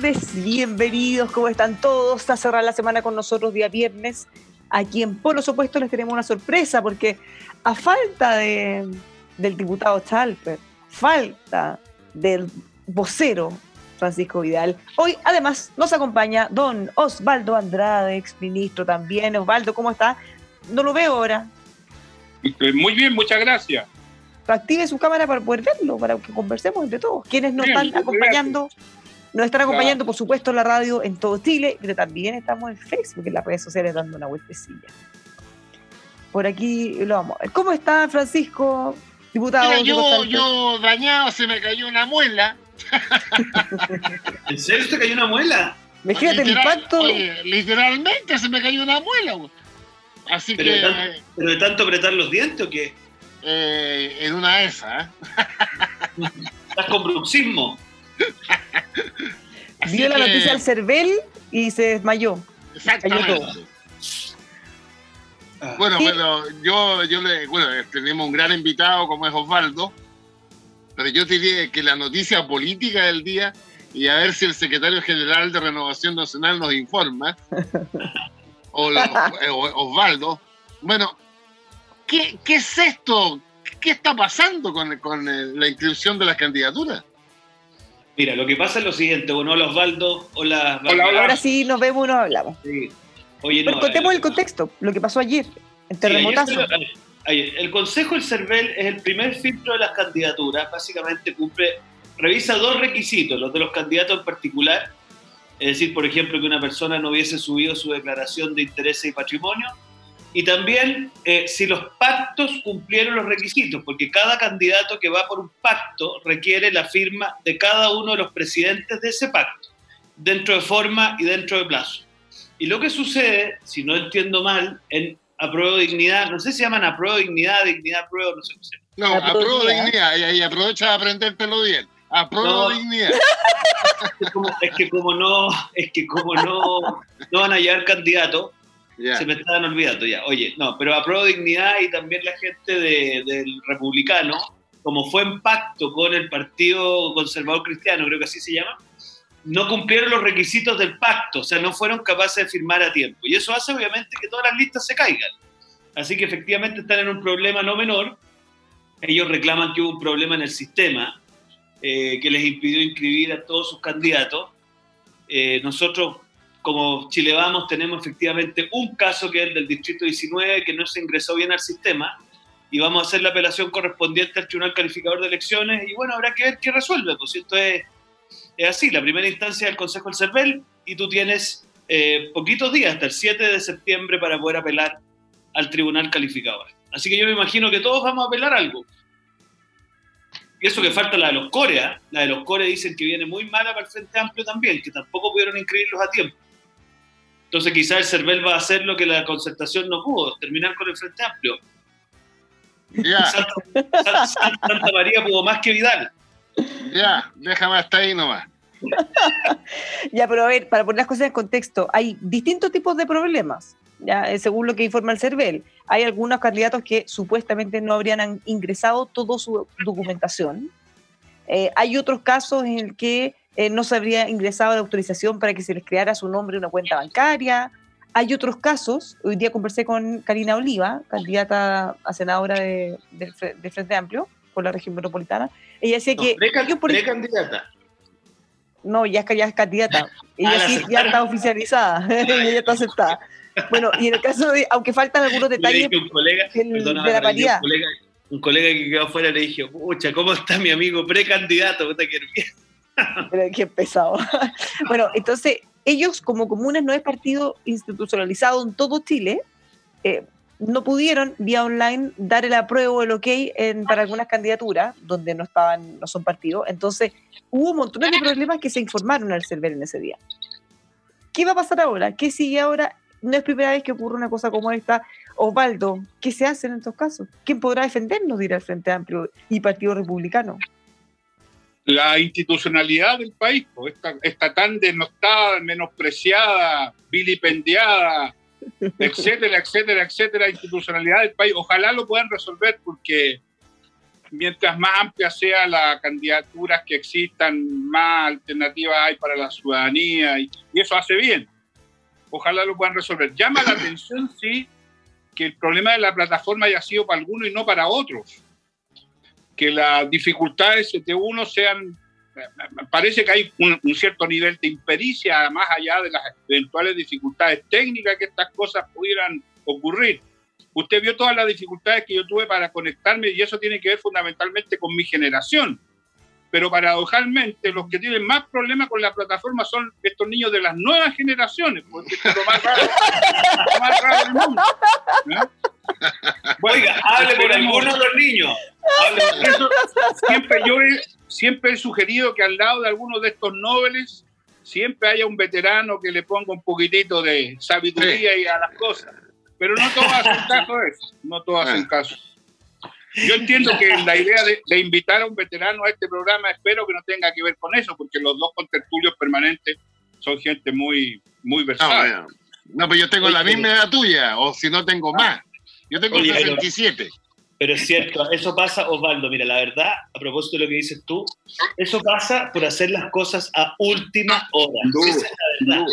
tardes, bienvenidos, ¿cómo están todos? A cerrar la semana con nosotros día viernes. Aquí en Opuestos les tenemos una sorpresa porque a falta de, del diputado Chalper, falta del vocero Francisco Vidal, hoy además nos acompaña don Osvaldo Andrade, exministro también. Osvaldo, ¿cómo está? No lo veo ahora. Muy bien, muchas gracias. Active su cámara para poder verlo, para que conversemos entre todos. Quienes nos están acompañando nos están acompañando, por supuesto, en la radio en todo Chile, pero también estamos en Facebook, en las redes sociales, dando una vueltecilla. Por aquí lo vamos a ver. ¿Cómo está, Francisco, diputado? yo, yo dañado, se me cayó una muela. ¿En serio te cayó una muela? Imagínate el impacto. literalmente se me cayó una muela. Así ¿Pero que. De tanto, ¿Pero de tanto apretar los dientes o qué? Eh, en una de esas. ¿eh? ¿Estás con bruxismo? Vio la noticia al CERVEL y se desmayó. Exactamente. Ah. Bueno, bueno, yo, yo le, bueno, tenemos un gran invitado como es Osvaldo, pero yo diría que la noticia política del día, y a ver si el secretario general de Renovación Nacional nos informa, o, Osvaldo, bueno, ¿qué, ¿qué, es esto? ¿Qué está pasando con, con la inscripción de las candidaturas? Mira, lo que pasa es lo siguiente, bueno, hola Osvaldo, hola. hola, Ahora sí nos vemos y nos hablamos. Sí. Oye, Pero contemos eh, el contexto, lo que pasó ayer, el terremotazo. el Consejo del CERVEL es el primer filtro de las candidaturas, básicamente cumple, revisa dos requisitos, los de los candidatos en particular, es decir, por ejemplo, que una persona no hubiese subido su declaración de intereses y patrimonio, y también eh, si los pactos cumplieron los requisitos, porque cada candidato que va por un pacto requiere la firma de cada uno de los presidentes de ese pacto, dentro de forma y dentro de plazo. Y lo que sucede, si no entiendo mal, en apruebo dignidad, no sé si se llaman apruebo dignidad, dignidad apruebo, no sé cómo se llama. No, apruebo dignidad, y, aprovecha de aprendértelo bien. Apruebo dignidad. Es que, como, no, es que como no, no van a llegar candidatos, se me estaban olvidando ya. Oye, no, pero apruebo dignidad y también la gente del republicano, como fue en pacto con el Partido Conservador Cristiano, creo que así se llama, no cumplieron los requisitos del pacto, o sea, no fueron capaces de firmar a tiempo. Y eso hace obviamente que todas las listas se caigan. Así que efectivamente están en un problema no menor. Ellos reclaman que hubo un problema en el sistema eh, que les impidió inscribir a todos sus candidatos. Eh, nosotros como Chile Vamos tenemos efectivamente un caso que es el del Distrito 19 que no se ingresó bien al sistema y vamos a hacer la apelación correspondiente al Tribunal Calificador de Elecciones y bueno, habrá que ver qué resuelve, pues esto es, es así, la primera instancia del Consejo del CERVEL y tú tienes eh, poquitos días, hasta el 7 de septiembre para poder apelar al Tribunal Calificador. Así que yo me imagino que todos vamos a apelar algo. Y eso que falta la de los Corea, la de los Core dicen que viene muy mala para el Frente Amplio también, que tampoco pudieron inscribirlos a tiempo. Entonces quizás el CERVEL va a hacer lo que la concertación no pudo, terminar con el Frente Amplio. Santa, María pudo más que Vidal. Ya, déjame hasta ahí nomás. ya, pero a ver, para poner las cosas en contexto, hay distintos tipos de problemas, ya, eh, según lo que informa el CERVEL. Hay algunos candidatos que supuestamente no habrían ingresado toda su documentación. Eh, hay otros casos en el que eh, no se habría ingresado la autorización para que se les creara su nombre una cuenta bancaria. Hay otros casos, hoy día conversé con Karina Oliva, candidata a senadora de, Frente Amplio por la región metropolitana. Ella decía que... Pre-candidata. No, ya es, ya es candidata. Ella ah, sí, ya está oficializada, ella ya está aceptada. Bueno, y en el caso de, aunque faltan algunos detalles un colega, de la paridad. Un colega, que quedó afuera le dije, pucha, ¿cómo está mi amigo precandidato? Puta que Pero qué pesado. bueno, entonces, ellos como comunes no es partido institucionalizado en todo Chile, eh, no pudieron vía online dar el apruebo, el ok para algunas candidaturas donde no estaban, no son partidos. Entonces, hubo un montón de problemas que se informaron al CERVEL en ese día. ¿Qué va a pasar ahora? ¿Qué sigue ahora? No es primera vez que ocurre una cosa como esta. Osvaldo, ¿qué se hace en estos casos? ¿Quién podrá defendernos, dirá el Frente Amplio y Partido Republicano? La institucionalidad del país pues, está, está tan denostada, menospreciada, vilipendiada, etcétera, etcétera, etcétera, institucionalidad del país. Ojalá lo puedan resolver porque mientras más amplia sea la candidatura que existan, más alternativas hay para la ciudadanía y, eso hace bien. Ojalá lo puedan resolver. Llama la atención, sí, que el problema de la plataforma haya sido para algunos y no para otros. Que las dificultades de uno sean parece que hay un, cierto nivel de impericia, más allá de las eventuales dificultades técnicas que estas cosas pudieran ocurrir. Usted vio todas las dificultades que yo tuve para conectarme y eso tiene que ver fundamentalmente con mi generación. Pero paradojalmente los que tienen más problemas con la plataforma son estos niños de las nuevas generaciones, porque es lo más raro, más raro del mundo. Oiga, hable por alguno de los niños. siempre yo he, siempre he sugerido que al lado de algunos de estos nobles siempre haya un veterano que le ponga un poquitito de sabiduría y a las cosas. Pero no todos hacen caso de eso. No todos hacen ah. caso. Yo entiendo que la idea de, invitar a un veterano a este programa, espero que no tenga que ver con eso, porque los dos contertulios permanentes son gente muy, muy versada. No, pues yo tengo la misma edad tuya, o si no tengo más. Yo tengo 67. Pero es cierto, eso pasa, Osvaldo, mira, la verdad, a propósito de lo que dices tú, eso pasa por hacer las cosas a última hora. Esa es la verdad.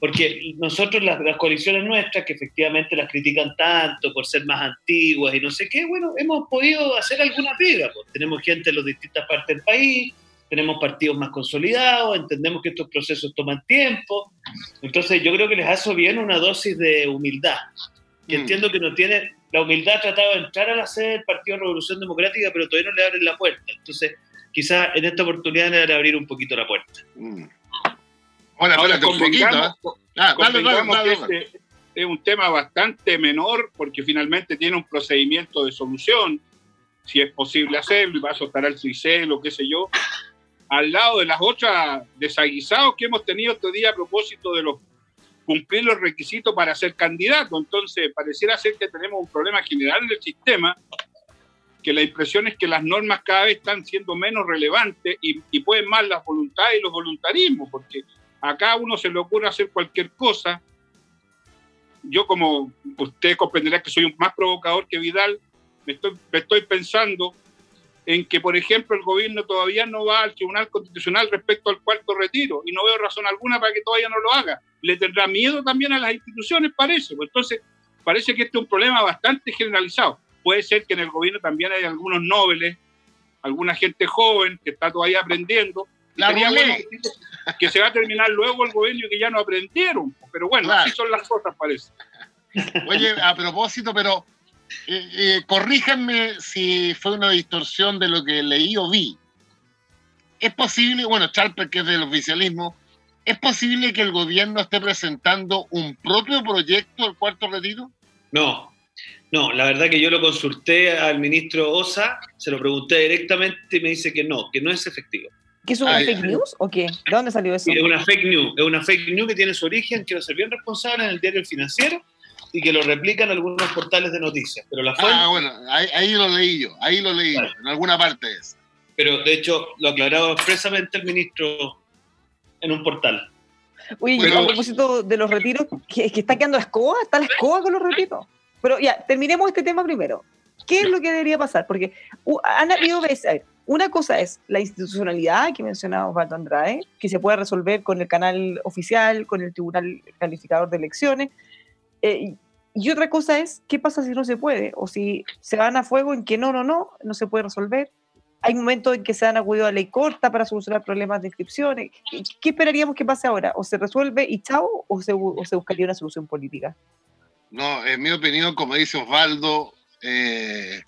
Porque nosotros, las, las, coaliciones nuestras, que efectivamente las critican tanto por ser más antiguas y no sé qué, bueno, hemos podido hacer alguna pega. Pues. Tenemos gente en las distintas partes del país, tenemos partidos más consolidados, entendemos que estos procesos toman tiempo. Entonces, yo creo que les hace bien una dosis de humildad. Y mm. entiendo que no tiene la humildad ha tratado de entrar a la sede del Partido Revolución Democrática, pero todavía no le abren la puerta. Entonces, quizás en esta oportunidad le van a abrir un poquito la puerta. Mm. Ahora, ahora un poquito. ¿eh? Ah, este es un tema bastante menor porque finalmente tiene un procedimiento de solución, si es posible hacerlo, y va a soltar al CICEL o qué sé yo, al lado de las otras desaguisados que hemos tenido este día a propósito de los cumplir los requisitos para ser candidato. Entonces, pareciera ser que tenemos un problema general en el sistema, que la impresión es que las normas cada vez están siendo menos relevantes y, pueden más las voluntades y los voluntarismos, porque a cada uno se le ocurre hacer cualquier cosa. Yo, como usted comprenderá que soy más provocador que Vidal, me estoy, me estoy pensando en que, por ejemplo, el gobierno todavía no va al Tribunal Constitucional respecto al cuarto retiro y no veo razón alguna para que todavía no lo haga. Le tendrá miedo también a las instituciones, parece. Pues entonces, parece que este es un problema bastante generalizado. Puede ser que en el gobierno también hay algunos nobles, alguna gente joven que está todavía aprendiendo. La que, se va a terminar luego el gobierno y que ya no aprendieron. Pero bueno, así son las cosas, parece. Oye, a propósito, pero eh, eh, corríjanme si fue una distorsión de lo que leí o vi. Es posible, bueno, Charper, que es del oficialismo, ¿es posible que el gobierno esté presentando un propio proyecto del cuarto retiro? No, no, la verdad que yo lo consulté al ministro Osa, se lo pregunté directamente y me dice que no, que no es efectivo. ¿Qué es una fake news o qué? ¿De dónde salió eso? Es una fake news, es una fake news que tiene su origen, que lo ser bien responsable en el diario El Financiero y que lo replican algunos portales de noticias. Pero la Ah, bueno, ahí, lo leí yo, ahí lo leí yo, en alguna parte es. Pero de hecho lo aclaraba expresamente el ministro en un portal. Uy, a propósito de los retiros, que, que está quedando la escoba, está la escoba con los retiros. Pero ya, terminemos este tema primero. ¿Qué es lo que debería pasar? Porque han habido veces, una cosa es la institucionalidad que mencionaba Osvaldo Andrade, que se puede resolver con el canal oficial, con el Tribunal Calificador de Elecciones. Eh, y otra cosa es, ¿qué pasa si no se puede? O si se van a fuego en que no, no, no, no se puede resolver. Hay momentos en que se han acudido a ley corta para solucionar problemas de inscripciones. ¿Qué, esperaríamos que pase ahora? ¿O se resuelve y chao? ¿O se, o se buscaría una solución política? No, en mi opinión, como dice Osvaldo, eh,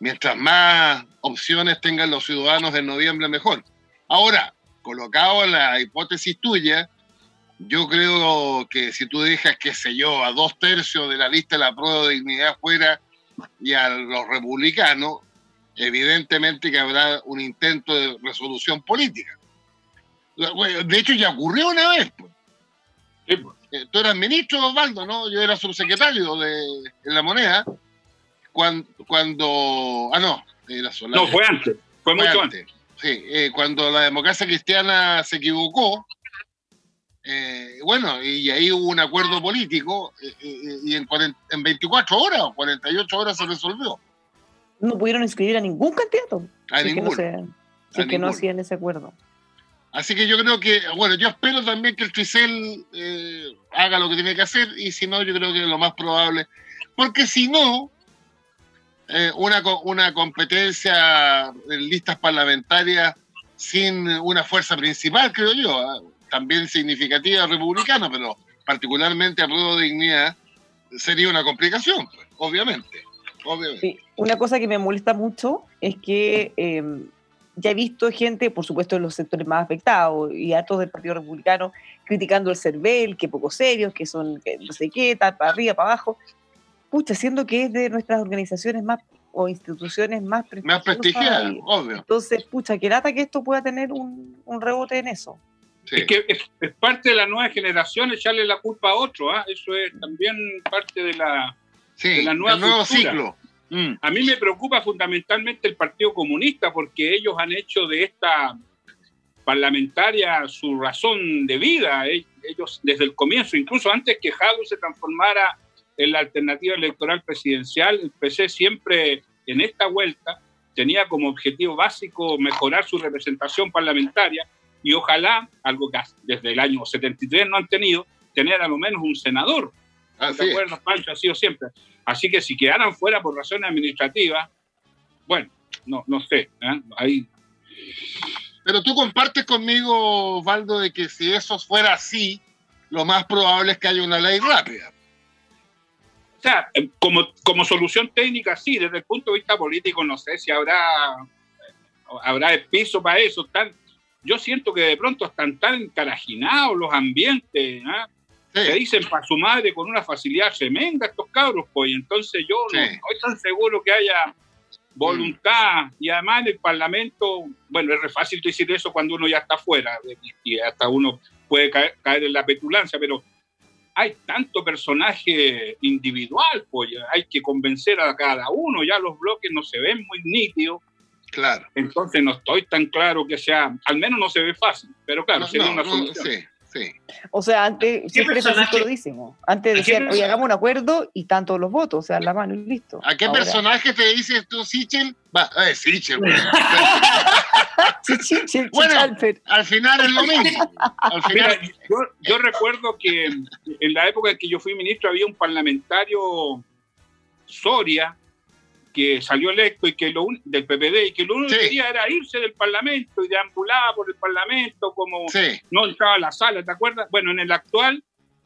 mientras más opciones tengan los ciudadanos en noviembre, mejor. Ahora, colocado la hipótesis tuya, yo creo que si tú dejas, qué sé yo, a dos tercios de la lista de la prueba de dignidad fuera y a los republicanos, evidentemente que habrá un intento de resolución política. De hecho, ya ocurrió una vez. Pues. pues. Eh, tú eras ministro, Osvaldo, ¿no? Yo era subsecretario de, la moneda. Cuando, cuando ah, no, No, fue antes, fue, mucho antes. Sí, eh, cuando la democracia cristiana se equivocó, eh, bueno, y ahí hubo un acuerdo político y en, en 24 horas o 48 horas se resolvió. No pudieron inscribir a ningún candidato. A ninguno. No, que no hacían ese acuerdo. Así que yo creo que, bueno, yo espero también que el Tricel eh, haga lo que tiene que hacer y si no, yo creo que es lo más probable. Porque si no, eh, una, una competencia en listas parlamentarias sin una fuerza principal, creo yo, ¿ah? También significativa republicana, pero particularmente a modo de dignidad, sería una complicación, pues, obviamente. obviamente. Una cosa que me molesta mucho es que em, ya he visto gente, por supuesto, en los sectores más afectados y a todos del Partido Republicano criticando el CERVEL, que poco serios, que son no sé qué, tal, para arriba, para abajo. Pucha, siendo que es de nuestras organizaciones más o instituciones más prestigiosas. Más prestigiadas, obvio. Entonces, pucha, qué lata que esto pueda tener un, un rebote en eso. Es que es, parte de la nueva generación echarle la culpa a otro, ¿ah? eso es también parte de la, de la nueva nuevo ciclo. Mm. A mí me preocupa fundamentalmente el Partido Comunista porque ellos han hecho de esta parlamentaria su razón de vida. E-, ellos desde el comienzo, incluso antes que Jado se transformara en la alternativa electoral presidencial, el PC siempre en esta vuelta tenía como objetivo básico mejorar su representación parlamentaria y ojalá, algo que desde el año 73 no han tenido, tener a lo menos un senador. ¿Te acuerdas, Pancho? Ha sido siempre. Así que si quedaran fuera por razones administrativas, bueno, no, no sé. ¿eh? Ahí... Pero tú compartes conmigo, Osvaldo, de que si eso fuera así, lo más probable es que haya una ley rápida. O sea, eh, como, como solución técnica, sí, desde el punto de vista político, no sé si habrá, habrá piso para eso. Yo siento que de pronto están tan encarajinados los ambientes. ¿ah? Se dicen para su madre con una facilidad tremenda estos cabros, pues. Entonces yo no estoy tan seguro que haya voluntad. Y además en el Parlamento, bueno, es fácil decir eso cuando uno ya está fuera y hasta uno puede caer, en la petulancia, pero hay tanto personaje individual, pues hay que convencer a cada uno, ya los bloques no se ven muy nítidos. Claro. Entonces no estoy tan claro que sea, al menos no se ve fácil, pero claro, sería una solución. O sea, antes siempre es lo Antes decían, oye, hagamos un acuerdo y todos los votos, o sea, la mano y listo. ¿A qué personaje te dices tú, Sichel? Va, eh, Sichel, bueno. al final es lo mismo. Al final... yo, yo recuerdo que en la época en que yo fui ministro había un parlamentario Soria que salió electo y que lo del PPD y que lo único que quería era irse del Parlamento y deambulaba por el Parlamento como no entraba a la sala, ¿te acuerdas? Bueno, en el actual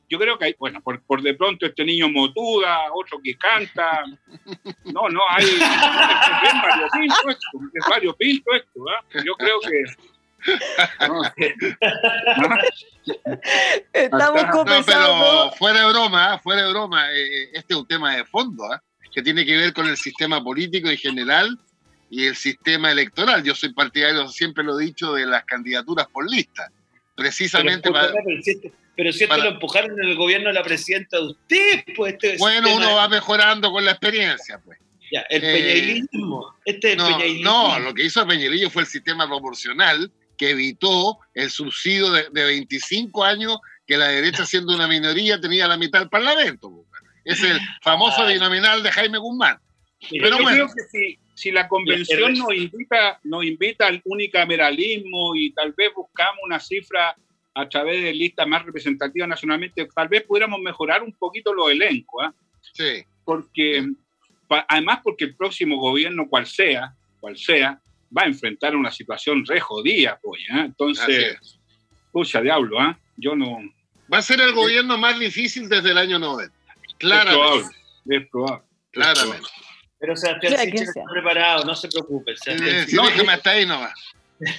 yo creo que hay, bueno, por, por de pronto este niño motuda, otro que canta, no, no, hay, es variopinto esto, es variopinto esto, ¿eh? yo creo que Estamos conversando. pero fuera de broma, fuera de broma, eh, eh, este es un tema de fondo, ¿eh? Que tiene que ver con el sistema político en general y el sistema electoral. Yo soy partidario, siempre lo he dicho, de las candidaturas por lista. Precisamente pero, para... Pero si esto lo empujaron en el gobierno de la presidenta de usted, pues este Bueno, uno va mejorando con la experiencia, pues. Ya, el eh, Este es no, No, lo que hizo Peñalillo fue el sistema proporcional que evitó el subsidio de, de 25 años que la derecha, siendo una minoría, tenía la mitad del parlamento. Pues. Es el famoso binominal de Jaime Guzmán. Pero yo creo que si, la convención nos invita, nos invita al unicameralismo y tal vez buscamos una cifra a través de listas más representativas nacionalmente, tal vez pudiéramos mejorar un poquito los elencos. ¿ah? Sí. Porque, además porque el próximo gobierno, cual sea, cual sea, va a enfrentar una situación re jodida, pues, Entonces, pucha, diablo, ¿ah? Yo no... Va a ser el gobierno más difícil desde el año 90. Claramente. Es probable. Claramente. Pero Sebastián Sichel está preparado, no se preocupe. no, déjame hasta ahí nomás.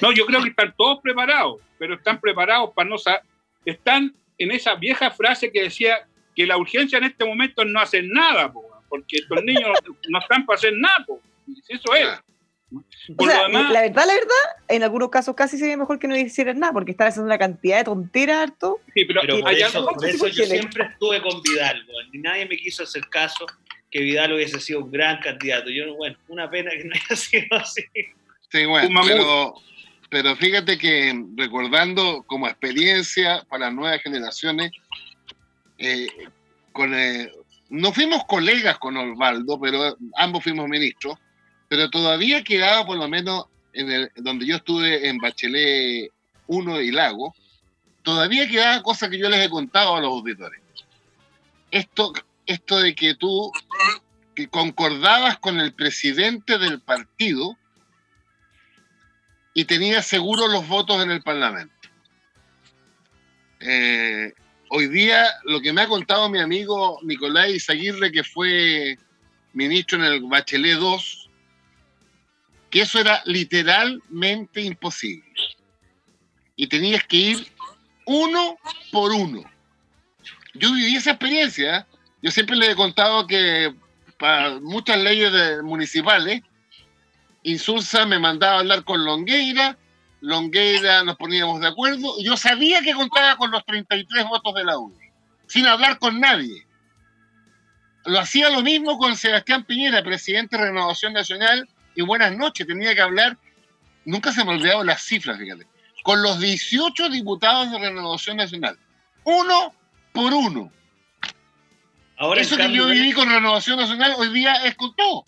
No, yo creo que están todos preparados, pero están preparados para no saber. Están en esa vieja frase que decía que la urgencia en este momento no hacer nada, porque estos niños no están para hacer nada. Eso es. La verdad, la verdad, en algunos casos casi sería mejor que no hicieran nada, porque están haciendo una cantidad de tonteras harto. Sí, pero, por, eso, yo siempre estuve con Vidal, y nadie me quiso hacer caso que Vidal hubiese sido un gran candidato. Yo, bueno, una pena que no haya sido así. Sí, bueno, pero, fíjate que recordando como experiencia para las nuevas generaciones, eh, con, eh, no fuimos colegas con Osvaldo, pero ambos fuimos ministros, pero todavía quedaba por lo menos en el, donde yo estuve en Bachelet 1 y Lago, todavía quedaba cosas que yo les he contado a los auditores. Esto, esto de que tú que concordabas con el presidente del partido y tenías seguro los votos en el Parlamento. Eh, hoy día, lo que me ha contado mi amigo Nicolás Izaguirre, que fue ministro en el Bachelet 2, que eso era literalmente imposible. Y tenías que ir uno por uno. Yo viví esa experiencia. Yo siempre le he contado que para muchas leyes municipales, Insulsa me mandaba a hablar con Longueira, Longueira nos poníamos de acuerdo, yo sabía que contaba con los 33 votos de la UDI, sin hablar con nadie. Lo hacía lo mismo con Sebastián Piñera, presidente de Renovación Nacional, y buenas noches, tenía que hablar, nunca se me olvidado las cifras, fíjate, con los 18 diputados de Renovación Nacional, uno por uno. Ahora, Eso que yo viví con Renovación Nacional hoy día es con todo.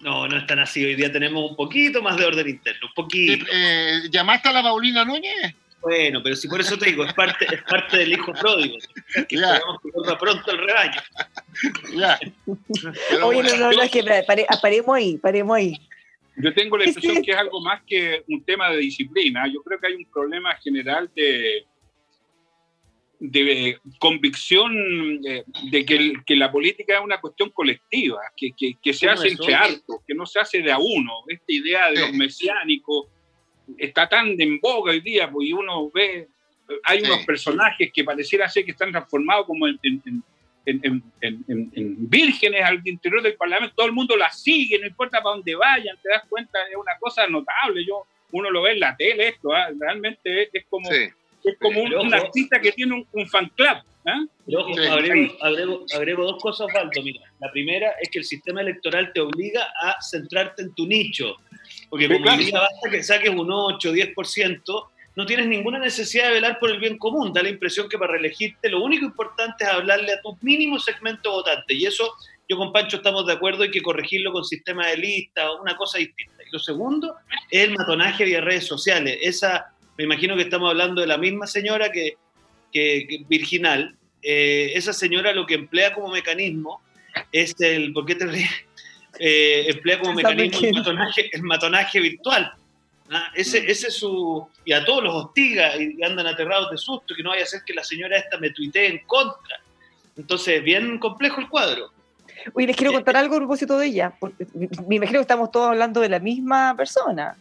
No, no es tan así. Hoy día tenemos un poquito más de orden interno, un poquito. Eh, ¿Llamaste a la Paulina Núñez? Bueno, pero si por eso te digo, es parte, es parte del hijo pródigo. Que ya. que vuelva pronto el rebaño. Ya. Oye, no, no, no, es que paremos ahí, paremos ahí. Yo tengo la impresión que es algo más que un tema de disciplina. Yo creo que hay un problema general de, de convicción eh, de que, que, la política es una cuestión colectiva, que, que, se hace entre hartos, que no se hace de a uno. Esta idea de los mesiánicos está tan de en boga hoy día, porque uno ve, hay unos personajes que pareciera ser que están transformados como en, en, en, vírgenes al interior del Parlamento, todo el mundo la sigue, no importa para dónde vayan, te das cuenta, es una cosa notable, yo uno lo ve en la tele esto, ¿ah? realmente es, como es como un, artista que tiene un, fan club. ¿eh? agrego, dos cosas, Valdo. Mira, la primera es que el sistema electoral te obliga a centrarte en tu nicho. Porque como día basta que saques un 8, 10%, no tienes ninguna necesidad de velar por el bien común. Da la impresión que para reelegirte lo único importante es hablarle a tu mínimo segmento votante. Y eso yo con Pancho estamos de acuerdo, hay que corregirlo con sistema de lista o una cosa distinta. Y lo segundo es el matonaje vía redes sociales. Esa me imagino que estamos hablando de la misma señora que, Virginal. Eh, esa señora lo que emplea como mecanismo es el, ¿por qué te ríes? Eh, emplea como mecanismo el matonaje, virtual. ¿ah? Ese, mm. ese es su. Y a todos los hostiga y andan aterrados de susto, que no vaya a ser que la señora esta me tuitee en contra. Entonces, bien complejo el cuadro. Oye, les quiero contar algo a propósito de ella, porque me imagino que estamos todos hablando de la misma persona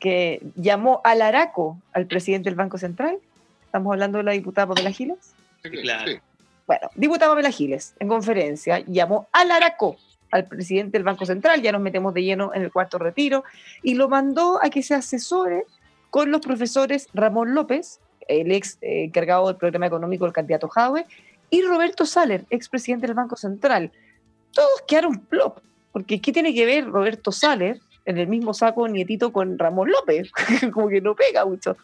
que llamó al Araco al presidente del Banco Central. Estamos hablando de la diputada Pamela Giles. Claro. Bueno, diputada Pamela Giles, en conferencia, llamó al Araco al presidente del Banco Central, ya nos metemos de lleno en el cuarto retiro, y lo mandó a que se asesore con los profesores Ramón López, el ex eh, encargado del programa económico del candidato Jaue, y Roberto Saller, expresidente del Banco Central. Todos quedaron plop, porque ¿qué tiene que ver Roberto Saller en el mismo saco nietito con Ramón López, como que no pega mucho.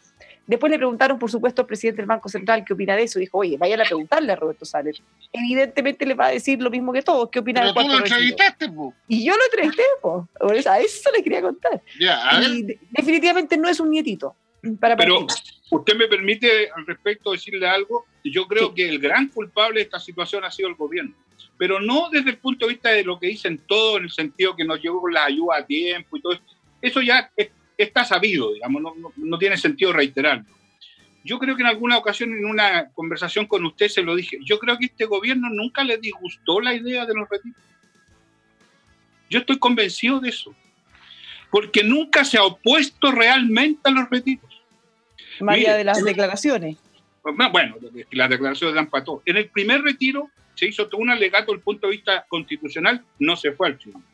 Después le preguntaron, por supuesto, al presidente del Banco Central qué opina de eso. Dijo, oye, vayan a preguntarle a Roberto Salles. Evidentemente le va a decir lo mismo que todos. ¿Qué opina Pero de tú lo entrevistaste, po. Y yo lo entrevisté, po. A eso le quería contar. Ya, a ver. Y de- definitivamente no es un nietito. Para Pero partir. usted me permite al respecto decirle algo. Yo creo Sí. que el gran culpable de esta situación ha sido el gobierno. Pero no desde el punto de vista de lo que dicen todos, en el sentido que nos llegó con la ayuda a tiempo y todo eso. Eso ya es- está sabido, digamos, no, no- no tiene sentido reiterarlo. Yo creo que en alguna ocasión, en una conversación con usted, se lo dije. Yo creo que este gobierno nunca le disgustó la idea de los retiros. Yo estoy convencido de eso. Porque nunca se ha opuesto realmente a los retiros. Allá mire, de las declaraciones. No, Bueno, las declaraciones dan para todo. En el primer retiro se hizo todo un alegato desde el punto de vista constitucional, no se fue al tribunal.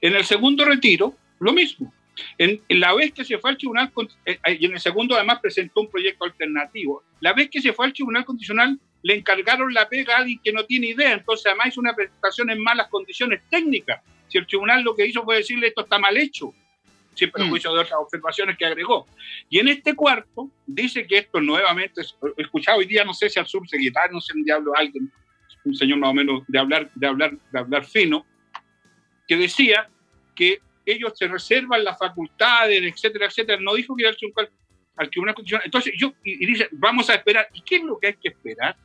En el segundo retiro, lo mismo. En, en la vez que se fue al tribunal, eh, eh, y en el segundo además presentó un proyecto alternativo, la vez que se fue al tribunal constitucional, le encargaron la pega a alguien que no tiene idea, entonces además hizo una presentación en malas condiciones técnicas. Si el tribunal lo que hizo fue decirle esto está mal hecho, sin perjuicio de otras observaciones que agregó. Y en este cuarto dice que esto nuevamente, he escuchado hoy día, no sé si al subsecretario, no sé un diablo, alguien, un señor más o menos de hablar, de hablar, de hablar fino, que decía que ellos se reservan las facultades, etcétera, etcétera. No dijo que ir al tribunal, al tribunal constitucional. Entonces, yo, y, dice, vamos a esperar. ¿Y qué es lo que hay que esperar?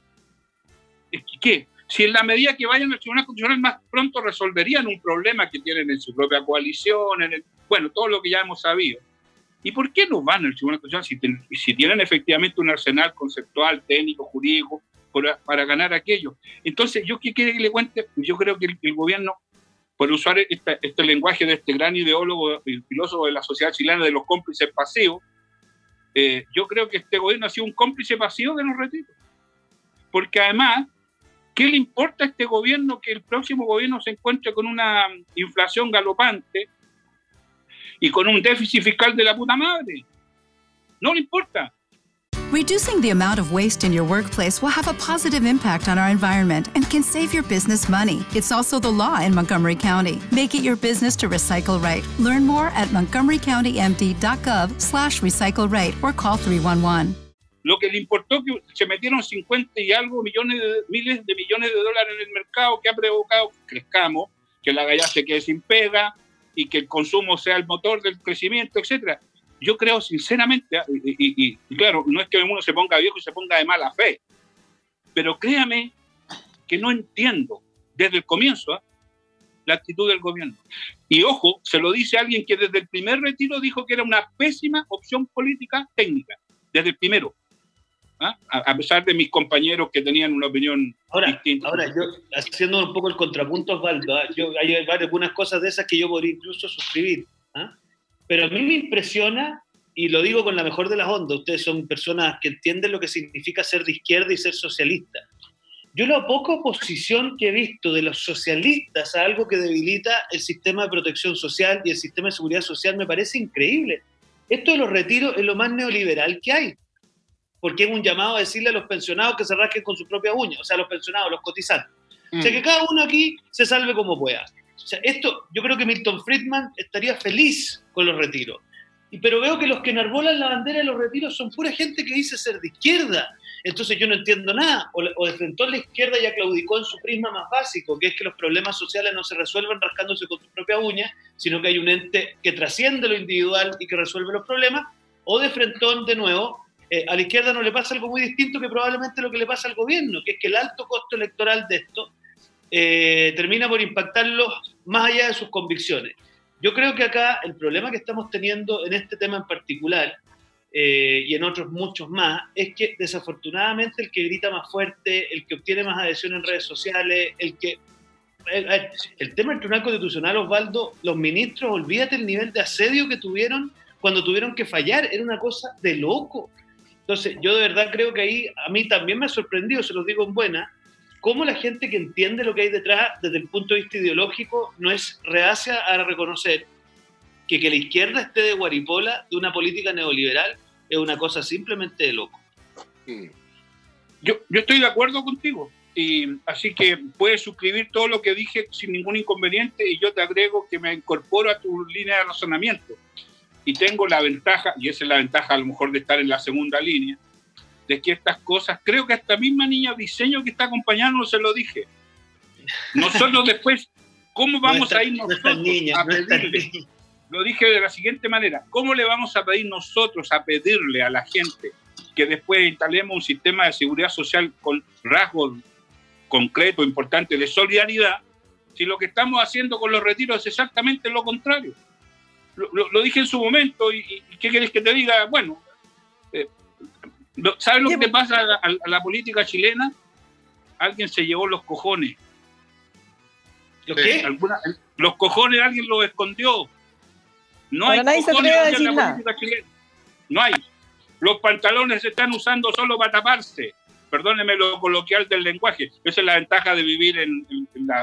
¿qué? Si en la medida que vayan al tribunal constitucional más pronto resolverían un problema que tienen en su propia coalición, en el, bueno, todo lo que ya hemos sabido. ¿Y por qué no van al tribunal constitucional si, si tienen efectivamente un arsenal conceptual, técnico, jurídico para, para ganar aquello? Entonces, ¿yo qué quiere que le cuente? Yo creo que el, el gobierno por usar este, lenguaje de este gran ideólogo y filósofo de la sociedad chilena de los cómplices pasivos, eh, yo creo que este gobierno ha sido un cómplice pasivo de los retiros. Porque además, ¿qué le importa a este gobierno que el próximo gobierno se encuentre con una inflación galopante y con un déficit fiscal de la puta madre? No le importa. Reducing the amount of waste in your workplace will have a positive impact on our environment and can save your business money. It's also the law in Montgomery County. Make it your business to recycle right. Learn more at montgomerycountymd.gov slash recycle right or call 311. Lo que le importó que se metieron 50 y algo millones de, miles de millones de dólares en el mercado que ha provocado que crezcamos, que la galla se quede sin pega y que el consumo sea el motor del crecimiento, etcétera. Yo creo sinceramente, y, y- y claro, no es que uno se ponga viejo y se ponga de mala fe, pero créame que no entiendo desde el comienzo ah, la actitud del gobierno. Y ojo, se lo dice alguien que desde el primer retiro dijo que era una pésima opción política técnica, desde el primero. ¿ah? A, pesar de mis compañeros que tenían una opinión Ahora, distinta. ahora yo, haciendo un poco el contrapunto, Osvaldo, ¿ah? yo, hay algunas cosas de esas que yo podría incluso suscribir. ¿ah? Pero a mí me impresiona, y lo digo con la mejor de las ondas, ustedes son personas que entienden lo que significa ser de izquierda y ser socialista. Yo la poca oposición que he visto de los socialistas a algo que debilita el sistema de protección social y el sistema de seguridad social me parece increíble. Esto de los retiros es lo más neoliberal que hay porque es un llamado a decirle a los pensionados que se rasquen con sus propias uñas, o sea, los pensionados, los cotizantes. O sea, que cada uno aquí se salve como pueda. Sea, esto, yo creo que Milton Friedman estaría feliz con los retiros. Y, pero veo que los que enarbolan la bandera de los retiros son pura gente que dice ser de izquierda. Entonces yo no entiendo nada. O, o enfrentó a la izquierda y ya claudicó en su prisma más básico, que es que los problemas sociales no se resuelven rascándose con sus propias uñas, sino que hay un ente que trasciende lo individual y que resuelve los problemas. O de frentón, de nuevo, eh, a la izquierda no le pasa algo muy distinto que probablemente lo que le pasa al gobierno, que es que el alto costo electoral de esto eh, termina por impactarlos más allá de sus convicciones. Yo creo que acá el problema que estamos teniendo en este tema en particular eh, y en otros muchos más es que desafortunadamente el que grita más fuerte, el que obtiene más adhesión en redes sociales, el que... El, el tema del Tribunal Constitucional, Osvaldo, los ministros, olvídate el nivel de asedio que tuvieron cuando tuvieron que fallar, era una cosa de loco. Entonces, yo de verdad creo que ahí a mí también me ha sorprendido, se los digo en buena, cómo la gente que entiende lo que hay detrás desde el punto de vista ideológico no es reacia a reconocer que que la izquierda esté de guaripola de una política neoliberal es una cosa simplemente de loco. Yo, yo estoy de acuerdo contigo. Y así que puedes suscribir todo lo que dije sin ningún inconveniente y yo te agrego que me incorporo a tu línea de razonamiento. y tengo la ventaja, y esa es la ventaja a lo mejor de estar en la segunda línea, de que estas cosas, creo que esta misma niña diseño que está acompañando se lo dije. Nosotros después, ¿cómo vamos a ir nosotros a pedirle? Lo dije de la siguiente manera, ¿cómo le vamos a pedir nosotros a pedirle a la gente que después instalemos un sistema de seguridad social con rasgos concretos, importantes de solidaridad, si lo que estamos haciendo con los retiros es exactamente lo contrario? Lo, dije en su momento y, ¿qué quieres que te diga? Bueno, eh, ¿sabes lo que pasa a, la política chilena? Alguien se llevó los cojones. ¿Los qué? los cojones alguien los escondió. No hay cojones en la política chilena. No hay. Los pantalones se están usando solo para taparse. Perdóneme lo coloquial del lenguaje. Esa es la ventaja de vivir en,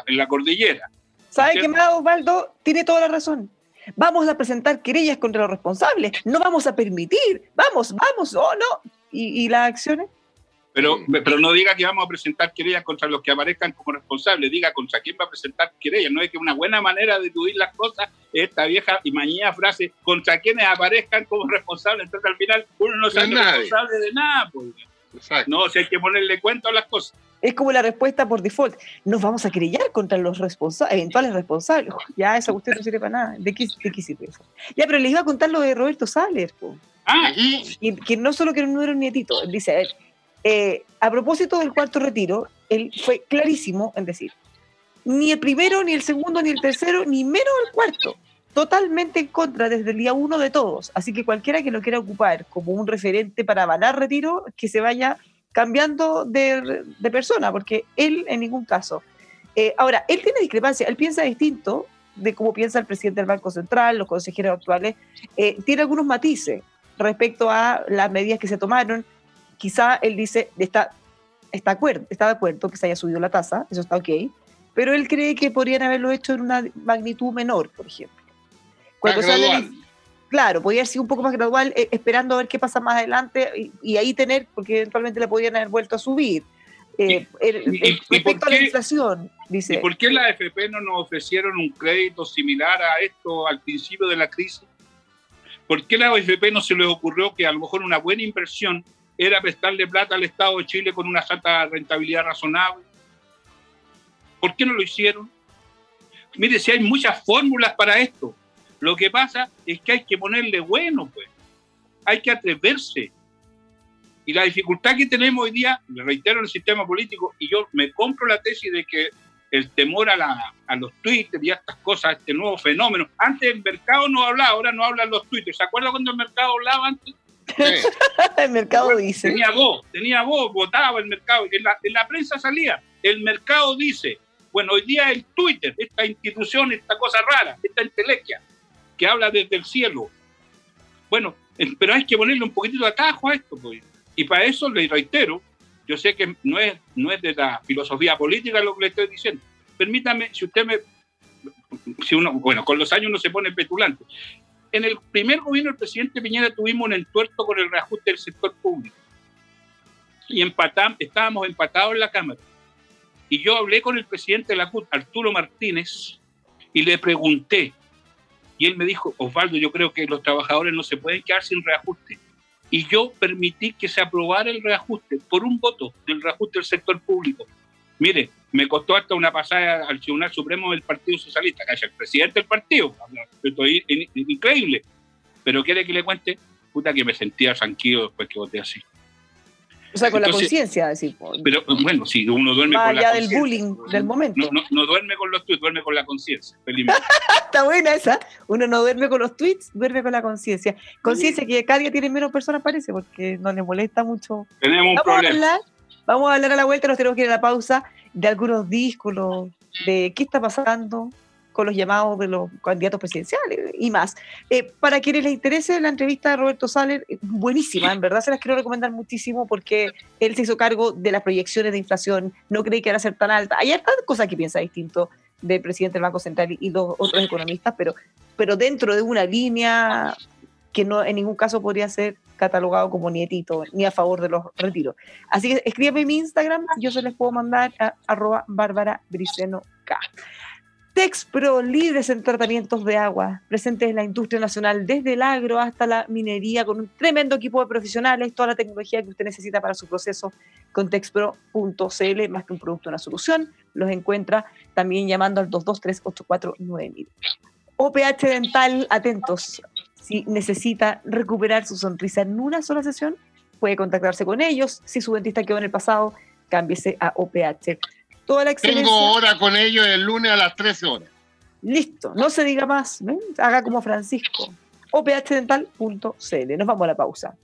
la, cordillera. ¿Sabe qué más, Osvaldo? Tiene toda la razón. Vamos a presentar querellas contra los responsables. No vamos a permitir. Vamos, vamos, oh no. ¿Y, las acciones? Pero, pero no diga que vamos a presentar querellas contra los que aparezcan como responsables, diga contra quién va a presentar querellas. No es que una buena manera de tuir las cosas esta vieja y mañana frase contra quienes aparezcan como responsables. Entonces al final uno no se responsable de nada. Pues. No, si hay que ponerle cuenta a las cosas. Es como la respuesta por default. Nos vamos a querellar contra los responsables, eventuales responsables. Ya, esa cuestión no sirve para nada. ¿De qué, sirve eso? Ya, pero les iba a contar lo de Roberto Saller. Ah, y que no solo que no era un nietito. Dice, a eh, a propósito del cuarto retiro, él fue clarísimo en decir, ni el primero, ni el segundo, ni el tercero, ni menos el cuarto. Totalmente en contra desde el día uno de todos. Así que cualquiera que lo quiera ocupar como un referente para avalar retiro, que se vaya cambiando de, persona, porque él en ningún caso. Eh, ahora, él tiene discrepancia, él piensa distinto de cómo piensa el presidente del Banco Central, los consejeros actuales, eh, tiene algunos matices respecto a las medidas que se tomaron quizá él dice, está, está, acuerdo, está de acuerdo que se haya subido la tasa, eso está ok, pero él cree que podrían haberlo hecho en una magnitud menor, por ejemplo. Cuando sale, claro, podría haber sido un poco más gradual, eh, esperando a ver qué pasa más adelante y, ahí tener, porque eventualmente le podrían haber vuelto a subir. Eh, respecto a la inflación, dice. ¿Y por qué la AFP no nos ofrecieron un crédito similar a esto al principio de la crisis? ¿Por qué la AFP no se les ocurrió que a lo mejor una buena inversión era prestarle plata al Estado de Chile con una alta rentabilidad razonable. ¿Por qué no lo hicieron? Mire, si hay muchas fórmulas para esto. Lo que pasa es que hay que ponerle bueno, pues. Hay que atreverse. Y la dificultad que tenemos hoy día, le reitero en el sistema político, y yo me compro la tesis de que el temor a, la, a los Twitter y a estas cosas, este nuevo fenómeno. Antes el mercado no hablaba, ahora no hablan los Twitter. ¿Se acuerda cuando el mercado hablaba antes? el mercado dice. Tenía voz, tenía voz, votaba el mercado. En la, en la prensa salía, el mercado dice. Bueno, hoy día el Twitter, esta institución, esta cosa rara, esta entelequia, que habla desde el cielo. Bueno, pero hay que ponerle un poquitito de atajo a esto. Pues. Y para eso le reitero, yo sé que no es, no es de la filosofía política lo que le estoy diciendo. Permítame, si usted me... Si uno, bueno, con los años uno se pone petulante en el primer gobierno del presidente Piñera tuvimos un entuerto con el reajuste del sector público. Y empatamos, estábamos empatados en la Cámara. Y yo hablé con el presidente de la CUT, Arturo Martínez, y le pregunté. Y él me dijo, Osvaldo, yo creo que los trabajadores no se pueden quedar sin reajuste. Y yo permití que se aprobara el reajuste por un voto del reajuste del sector público. Mire, me costó hasta una pasada al Tribunal Supremo del Partido Socialista, que es el presidente del partido. Estoy increíble. Pero quiere que le cuente, puta que me sentía tranquilo después que voté así. O sea, con la conciencia, decir. Pero bueno, si uno duerme con la conciencia. del bullying del momento. No, duerme con los tweets, duerme con la conciencia. Está buena esa. Uno no duerme con los tweets, duerme con la conciencia. Conciencia que cada día tiene menos personas, parece, porque no le molesta mucho. Tenemos un problema. Vamos a hablar a la vuelta, nos tenemos que ir a la pausa de algunos discos, de qué está pasando con los llamados de los candidatos presidenciales y más. Eh, para quienes les interese la entrevista de Roberto Saller, buenísima, en verdad se las quiero recomendar muchísimo porque él se hizo cargo de las proyecciones de inflación, no cree que era ser tan alta. Hay hartas cosas que piensa distinto del presidente del Banco Central y los otros economistas, pero, pero dentro de una línea que no en ningún caso podría ser catalogado como nietito ni a favor de los retiros. Así que escríbeme en mi Instagram, yo se les puedo mandar a arroba K. Texpro, líderes en tratamientos de agua, presentes en la industria nacional, desde el agro hasta la minería, con un tremendo equipo de profesionales, toda la tecnología que usted necesita para su proceso con texpro.cl, más que un producto, una solución. Los encuentra también llamando al 223-849. OPH Dental, atentos, si necesita recuperar su sonrisa en una sola sesión, puede contactarse con ellos. Si su dentista quedó en el pasado, cámbiese a OPH tengo hora con ellos el lunes a las 13 horas. Listo, no se diga más. Haga como Francisco. ophdental.cl. Nos vamos a la pausa.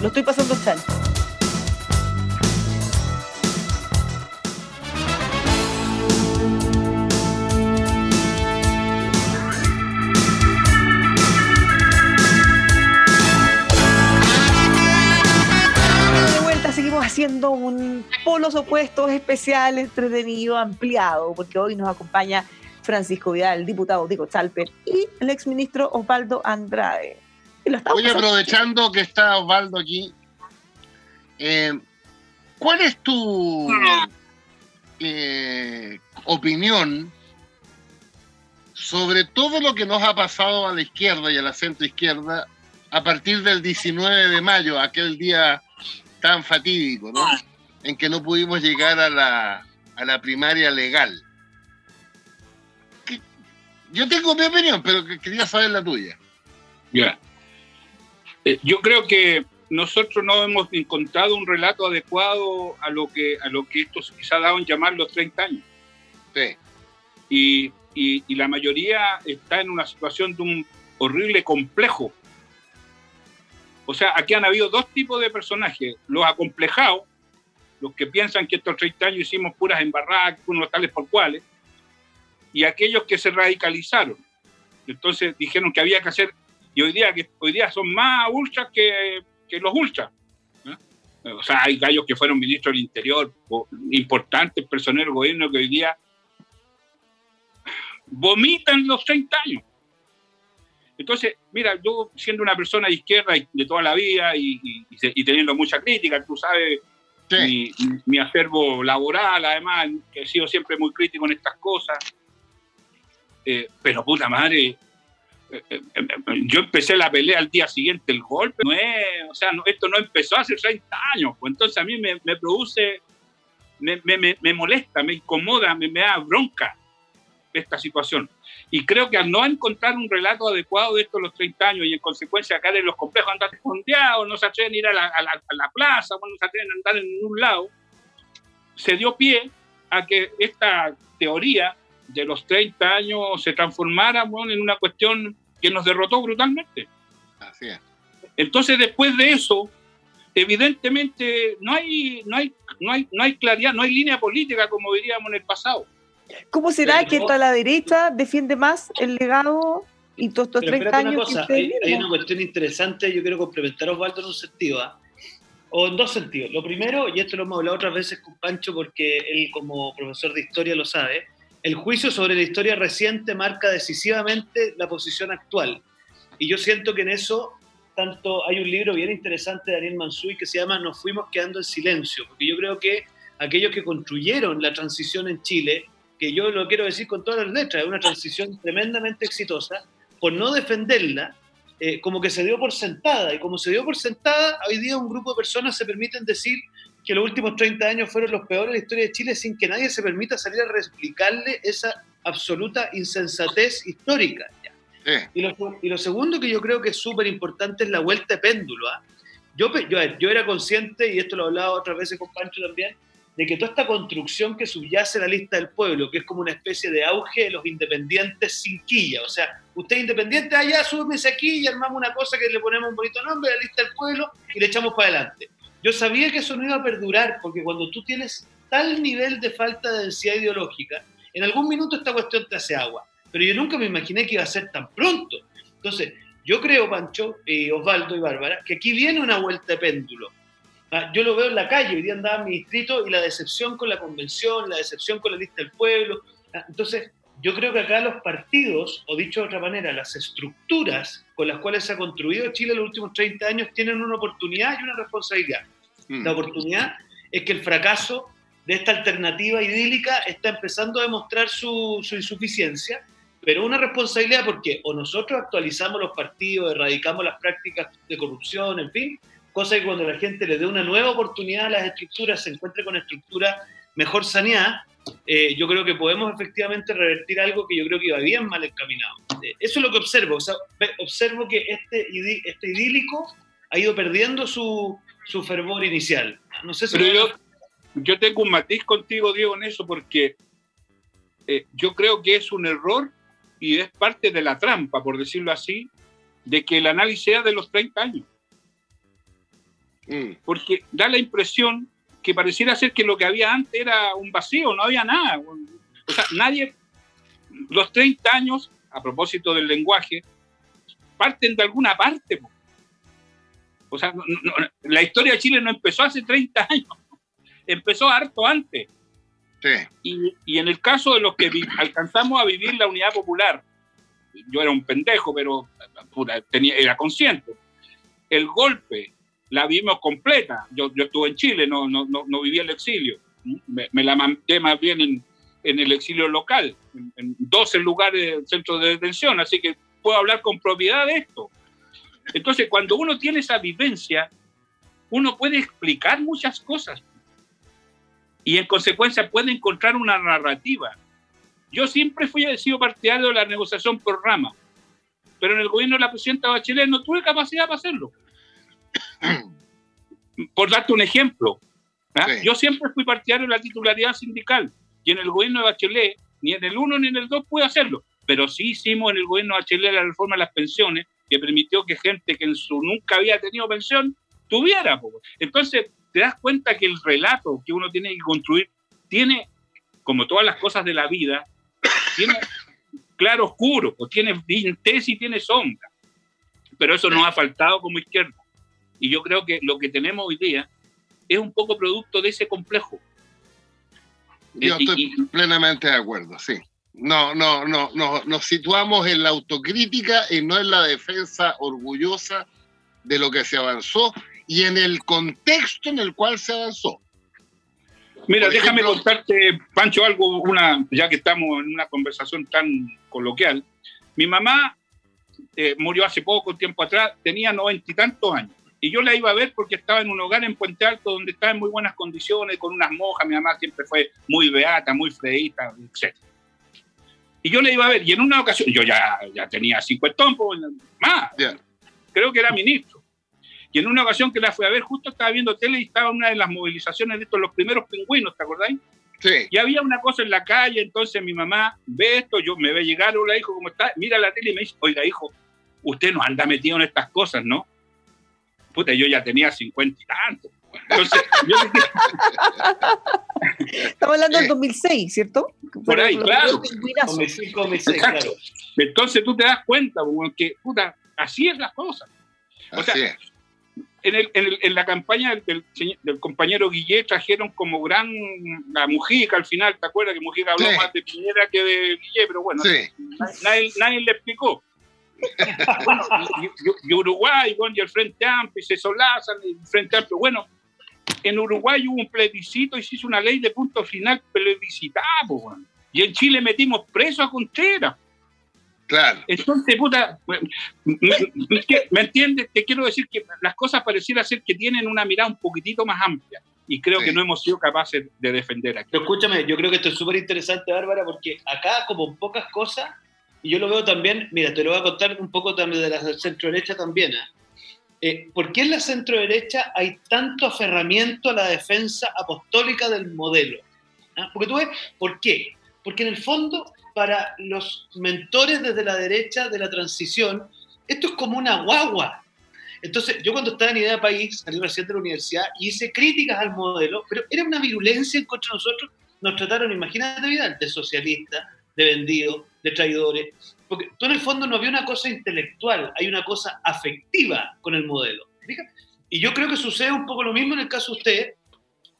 Lo estoy pasando chancho. Un polos opuestos especial, entretenido, ampliado, porque hoy nos acompaña Francisco Vidal, diputado Diego Chalper y el exministro Osvaldo Andrade. Oye, aprovechando que está Osvaldo aquí, eh, ¿cuál es tu eh, opinión sobre todo lo que nos ha pasado a la izquierda y a la centro izquierda a partir del 19 de mayo, aquel día tan fatídico, ¿no? Ah. En que no pudimos llegar a la, a la primaria legal. Yo tengo mi opinión, pero quería saber la tuya. Ya. Eh, yo creo que nosotros no hemos encontrado un relato adecuado a lo que, a lo que estos quizá daban llamar los 30 años. Sí. Y, y, y la mayoría está en una situación de un horrible complejo o sea, aquí han habido dos tipos de personajes, los acomplejados, los que piensan que estos 30 años hicimos puras embarradas, unos tales por cuales, y aquellos que se radicalizaron. Entonces dijeron que había que hacer, y hoy día, que hoy día son más ultras que, los ultras. O sea, hay gallos que fueron ministros del Interior, importantes personeros del gobierno que hoy día vomitan los 30 años. Entonces, mira, yo siendo una persona de izquierda de toda la vida y, teniendo mucha crítica, tú sabes, mi, acervo laboral, además, que he sido siempre muy crítico en estas cosas, eh, pero puta madre, eh, eh, yo empecé la pelea al día siguiente, el golpe, no es, o sea, esto no empezó hace 30 años, pues entonces a mí me, produce, me, me, molesta, me incomoda, me, da bronca esta situación. Y creo que al no encontrar un relato adecuado de estos los 30 años y en consecuencia acá en los complejos andan escondidos, no se atreven a ir a la, plaza, no se atreven a andar en ningún lado, se dio pie a que esta teoría de los 30 años se transformara en una cuestión que nos derrotó brutalmente. Así es. Entonces, después de eso, evidentemente no hay, no hay, no hay, no hay claridad, no hay línea política como diríamos en el pasado. ¿Cómo será que toda la derecha defiende más el legado y todos estos 30 años? hay, una cuestión interesante, yo quiero complementar a Osvaldo en un sentido, ¿ah? o en dos sentidos. Lo primero, y esto lo hemos hablado otras veces con Pancho porque él como profesor de historia lo sabe, el juicio sobre la historia reciente marca decisivamente la posición actual. Y yo siento que en eso, tanto hay un libro bien interesante de Daniel Mansui que se llama Nos fuimos quedando en silencio, porque yo creo que aquellos que construyeron la transición en Chile que yo lo quiero decir con todas las letras, es una transición tremendamente exitosa, por no defenderla, eh, como que se dio por sentada. Y como se dio por sentada, hoy día un grupo de personas se permiten decir que los últimos 30 años fueron los peores de la historia de Chile sin que nadie se permita salir a reexplicarle esa absoluta insensatez histórica. Y, lo, y, lo, segundo que yo creo que es súper importante es la vuelta de péndulo. ¿ah? Yo, yo, yo, era consciente, y esto lo he hablado otras veces con Pancho también, de que toda esta construcción que subyace a la lista del pueblo, que es como una especie de auge de los independientes sin quilla, o sea, usted es independiente, allá súbese aquí y armamos una cosa que le ponemos un bonito nombre a la lista del pueblo y le echamos para adelante. Yo sabía que eso no iba a perdurar, porque cuando tú tienes tal nivel de falta de densidad ideológica, en algún minuto esta cuestión te hace agua, pero yo nunca me imaginé que iba a ser tan pronto. Entonces, yo creo, Pancho, eh, Osvaldo y Bárbara, que aquí viene una vuelta de péndulo yo lo veo en la calle, hoy día andaba en mi distrito y la decepción con la convención, la decepción con la lista del pueblo. Ah, entonces, yo creo que acá los partidos, o dicho de otra manera, las estructuras con las cuales se ha construido Chile en los últimos 30 años tienen una oportunidad y una responsabilidad. La mm. oportunidad es que el fracaso de esta alternativa idílica está empezando a demostrar su, su insuficiencia, pero una responsabilidad porque o nosotros actualizamos los partidos, erradicamos las prácticas de corrupción, en fin, cosa que cuando la gente le dé una nueva oportunidad a las estructuras, se encuentre con estructuras mejor saneadas, eh, yo creo que podemos efectivamente revertir algo que yo creo que iba bien mal encaminado. Eh, eso es lo que observo. observo que este, este idílico ha ido perdiendo su, su fervor inicial. No sé si yo, yo, tengo un matiz contigo, Diego, en eso, porque eh, yo creo que es un error y es parte de la trampa, por decirlo así, de que el análisis sea de los 30 años. Mm. Porque da la impresión que pareciera ser que lo que había antes era un vacío, no había nada. O sea, nadie, los 30 años, a propósito del lenguaje, parten de alguna parte. O sea, la historia de Chile no empezó hace 30 años, empezó harto antes. Y, y, en el caso de los que alcanzamos a vivir la unidad popular, yo era un pendejo, pero tenía, era consciente. El golpe la vimos completa. Yo, yo estuve en Chile, no, no, no, no viví el exilio. Me, la manté más bien en, en el exilio local, en, 12 lugares, centros de detención, así que puedo hablar con propiedad de esto. Entonces, cuando uno tiene esa vivencia, uno puede explicar muchas cosas y en consecuencia puede encontrar una narrativa. Yo siempre fui sido partidario de la negociación por rama, pero en el gobierno de la presidenta Bachelet no tuve capacidad para hacerlo. Por darte un ejemplo, ¿ah? yo siempre fui partidario de la titularidad sindical y en el gobierno de Bachelet, ni en el 1 ni en el 2 pude hacerlo, pero sí hicimos en el gobierno de Bachelet la reforma de las pensiones que permitió que gente que en su nunca había tenido pensión tuviera. Entonces, te das cuenta que el relato que uno tiene que construir tiene, como todas las cosas de la vida, tiene claro oscuro, o tiene tesis y tiene sombra. Pero eso nos ha faltado como izquierda. Y yo creo que lo que tenemos hoy día es un poco producto de ese complejo. Yo estoy plenamente de acuerdo, sí. No, no, no, no, nos situamos en la autocrítica y no en la defensa orgullosa de lo que se avanzó y en el contexto en el cual se avanzó. Mira, déjame contarte, Pancho, algo, una, ya que estamos en una conversación tan coloquial. Mi mamá eh, murió hace poco tiempo atrás, tenía noventa y tantos años. Y yo la iba a ver porque estaba en un hogar en Puente Alto donde estaba en muy buenas condiciones, con unas monjas. Mi mamá siempre fue muy beata, muy freíta, etc. Y yo la iba a ver. Y en una ocasión, yo ya, ya tenía 50 pues, más. Creo que era ministro. Y en una ocasión que la fui a ver, justo estaba viendo tele y estaba una de las movilizaciones de estos, los primeros pingüinos, ¿te acordáis? Sí. Y había una cosa en la calle, entonces mi mamá ve esto, yo me ve llegar, hola hijo, ¿cómo está? Mira la tele y me dice, oiga hijo, usted no anda metido en estas cosas, ¿no? Puta, yo ya tenía cincuenta y tantos. Entonces, yo Estamos hablando del 2006, ¿cierto? Por ahí, claro. 2005, 2006, claro. Entonces tú te das cuenta, que, puta, así es las cosas. O sea, En, el, en, el, en, la campaña del, del, compañero Guillet trajeron como gran a Mujica al final, ¿te acuerdas que Mujica habló más de Piñera que de Guillet? Pero bueno, sí. nadie, nadie le explicó y, Uruguay, bueno, y el Frente Amplio, y se solazan el Frente Amplio. Bueno, en Uruguay hubo un plebiscito y se hizo una ley de punto final plebiscitado, y en Chile metimos preso a Contreras. Claro. Entonces, puta, ¿me, entiendes? Te quiero decir que las cosas pareciera ser que tienen una mirada un poquitito más amplia y creo que no hemos sido capaces de defender aquí. Pero escúchame, yo creo que esto es súper interesante, Bárbara, porque acá, como pocas cosas, y yo lo veo también, mira, te lo voy a contar un poco también de la centro derecha también. ¿eh? Eh, ¿Por qué en la centro derecha hay tanto aferramiento a la defensa apostólica del modelo? ¿Ah? Porque tú ves, ¿por qué? Porque en el fondo, para los mentores desde la derecha de la transición, esto es como una guagua. Entonces, yo cuando estaba en Idea País, salí recién de la universidad y hice críticas al modelo, pero era una virulencia en contra de nosotros. Nos trataron, imagínate, vida, de socialista, de vendido, de traidores, porque tú en el fondo no había una cosa intelectual, hay una cosa afectiva con el modelo. Y yo creo que sucede un poco lo mismo en el caso de usted,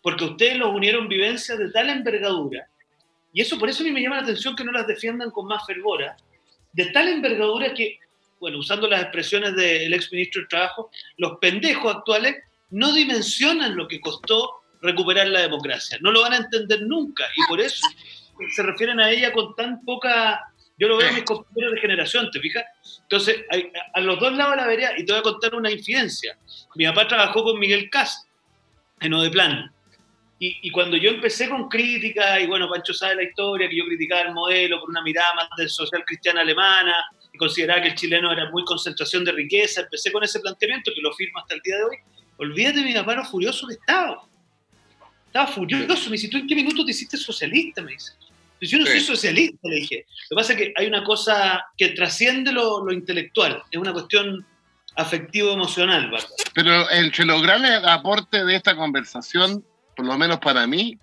porque ustedes los unieron vivencias de tal envergadura, y eso por eso a mí me llama la atención que no las defiendan con más fervora, de tal envergadura que, bueno, usando las expresiones del ex ministro del Trabajo, los pendejos actuales no dimensionan lo que costó recuperar la democracia. No lo van a entender nunca y por eso se refieren a ella con tan poca... Yo lo veo en mis compañeros de generación, ¿te fijas? Entonces, a, los dos lados de la vereda, y te voy a contar una infidencia. Mi papá trabajó con Miguel Cas en Odeplan. Y, y cuando yo empecé con críticas, y bueno, Pancho sabe la historia, que yo criticaba el modelo por una mirada más de social cristiana alemana, y consideraba que el chileno era muy concentración de riqueza, empecé con ese planteamiento que lo firmo hasta el día de hoy. Olvídate de mi papá lo furioso que estaba. Estaba furioso. Me dice, ¿tú en qué minuto te hiciste socialista? Me dice. Yo no soy socialista, le dije. Lo que pasa es que hay una cosa que trasciende lo, intelectual, es una cuestión afectivo-emocional, ¿verdad? Pero entre los grandes aportes de esta conversación, por lo menos para mí,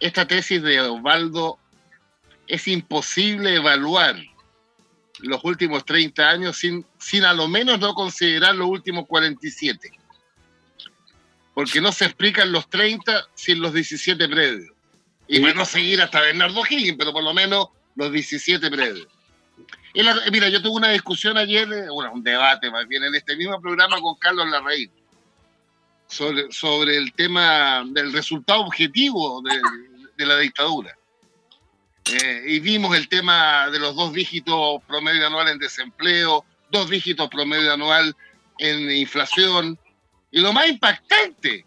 esta tesis de Osvaldo es imposible evaluar los últimos 30 años sin, sin a lo menos no considerar los últimos 47. Porque no se explican los 30 sin los 17 predios. Y bueno, seguir hasta Bernardo Higgins, pero por lo menos los 17 predios. mira, yo tuve una discusión ayer, eh, bueno, un debate más bien, en este mismo programa con Carlos Larraín, sobre, sobre el tema del resultado objetivo de, la dictadura. Eh, y vimos el tema de los dos dígitos promedio anual en desempleo, dos dígitos promedio anual en inflación. Y lo más impactante,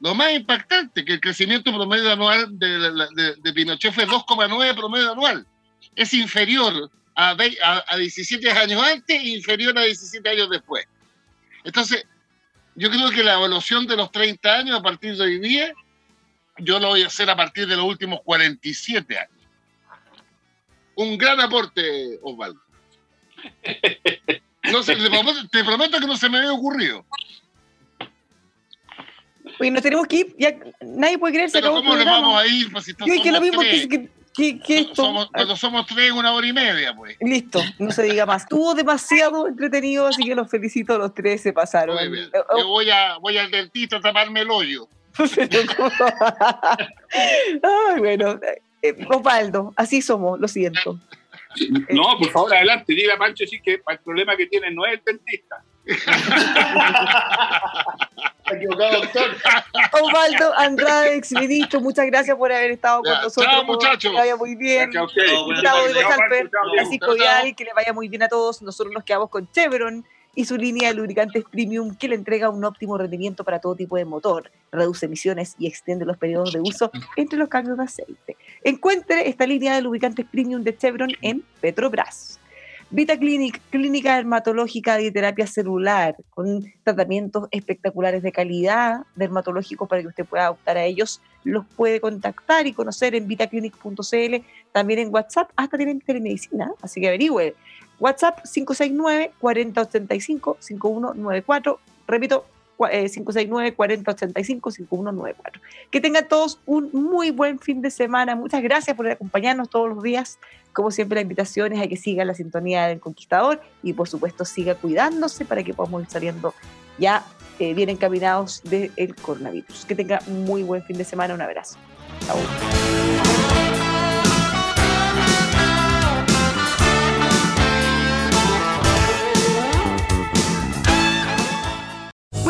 lo más impactante, que el crecimiento promedio anual de, Pinochet fue 2,9 promedio anual. Es inferior a, a, 17 años antes e inferior a 17 años después. Entonces, yo creo que la evaluación de los 30 años a partir de hoy día, yo lo voy a hacer a partir de los últimos 47 años. Un gran aporte, Osvaldo. No sé, te, prometo, te prometo que no se me había ocurrido. Oye, nos tenemos que ir, ya nadie puede creerse. Pero ¿cómo nos vamos a ir? Pues, si Yo que lo mismo que, que, esto. Somos, cuando somos tres, una hora y media, pues. Listo, no se diga más. Estuvo demasiado entretenido, así que los felicito a los tres, se pasaron. Yo voy, a, voy al dentista a taparme el hoyo. Ay, bueno, eh, Osvaldo, así somos, lo siento. No, por favor, adelante, diga a Pancho sí que el problema que tiene no es el dentista. Equivocado, doctor. Osvaldo Andrade, ex ministro, muchas gracias por haber estado con nosotros. Chao, muchachos. Que vaya muy bien. Gustavo de Francisco Vial, que le vaya muy bien a todos. Nosotros nos quedamos con Chevron y su línea de lubricantes premium que le entrega un óptimo rendimiento para todo tipo de motor, reduce emisiones y extiende los periodos de uso entre los cambios de aceite. Encuentre esta línea de lubricantes premium de Chevron en Petrobras. Vita Clinic, clínica dermatológica de terapia celular, con tratamientos espectaculares de calidad dermatológico para que usted pueda optar a ellos. Los puede contactar y conocer en vitaclinic.cl, también en WhatsApp, hasta tienen telemedicina, así que averigüe. WhatsApp 569-4085-5194. Repito, 569-4085-5194. Eh, que tengan todos un muy buen fin de semana. Muchas gracias por acompañarnos todos los días. Como siempre, la invitación es a que siga la sintonía del Conquistador y, por supuesto, siga cuidándose para que podamos ir saliendo ya eh, bien encaminados del coronavirus. Que tenga muy buen fin de semana. Un abrazo.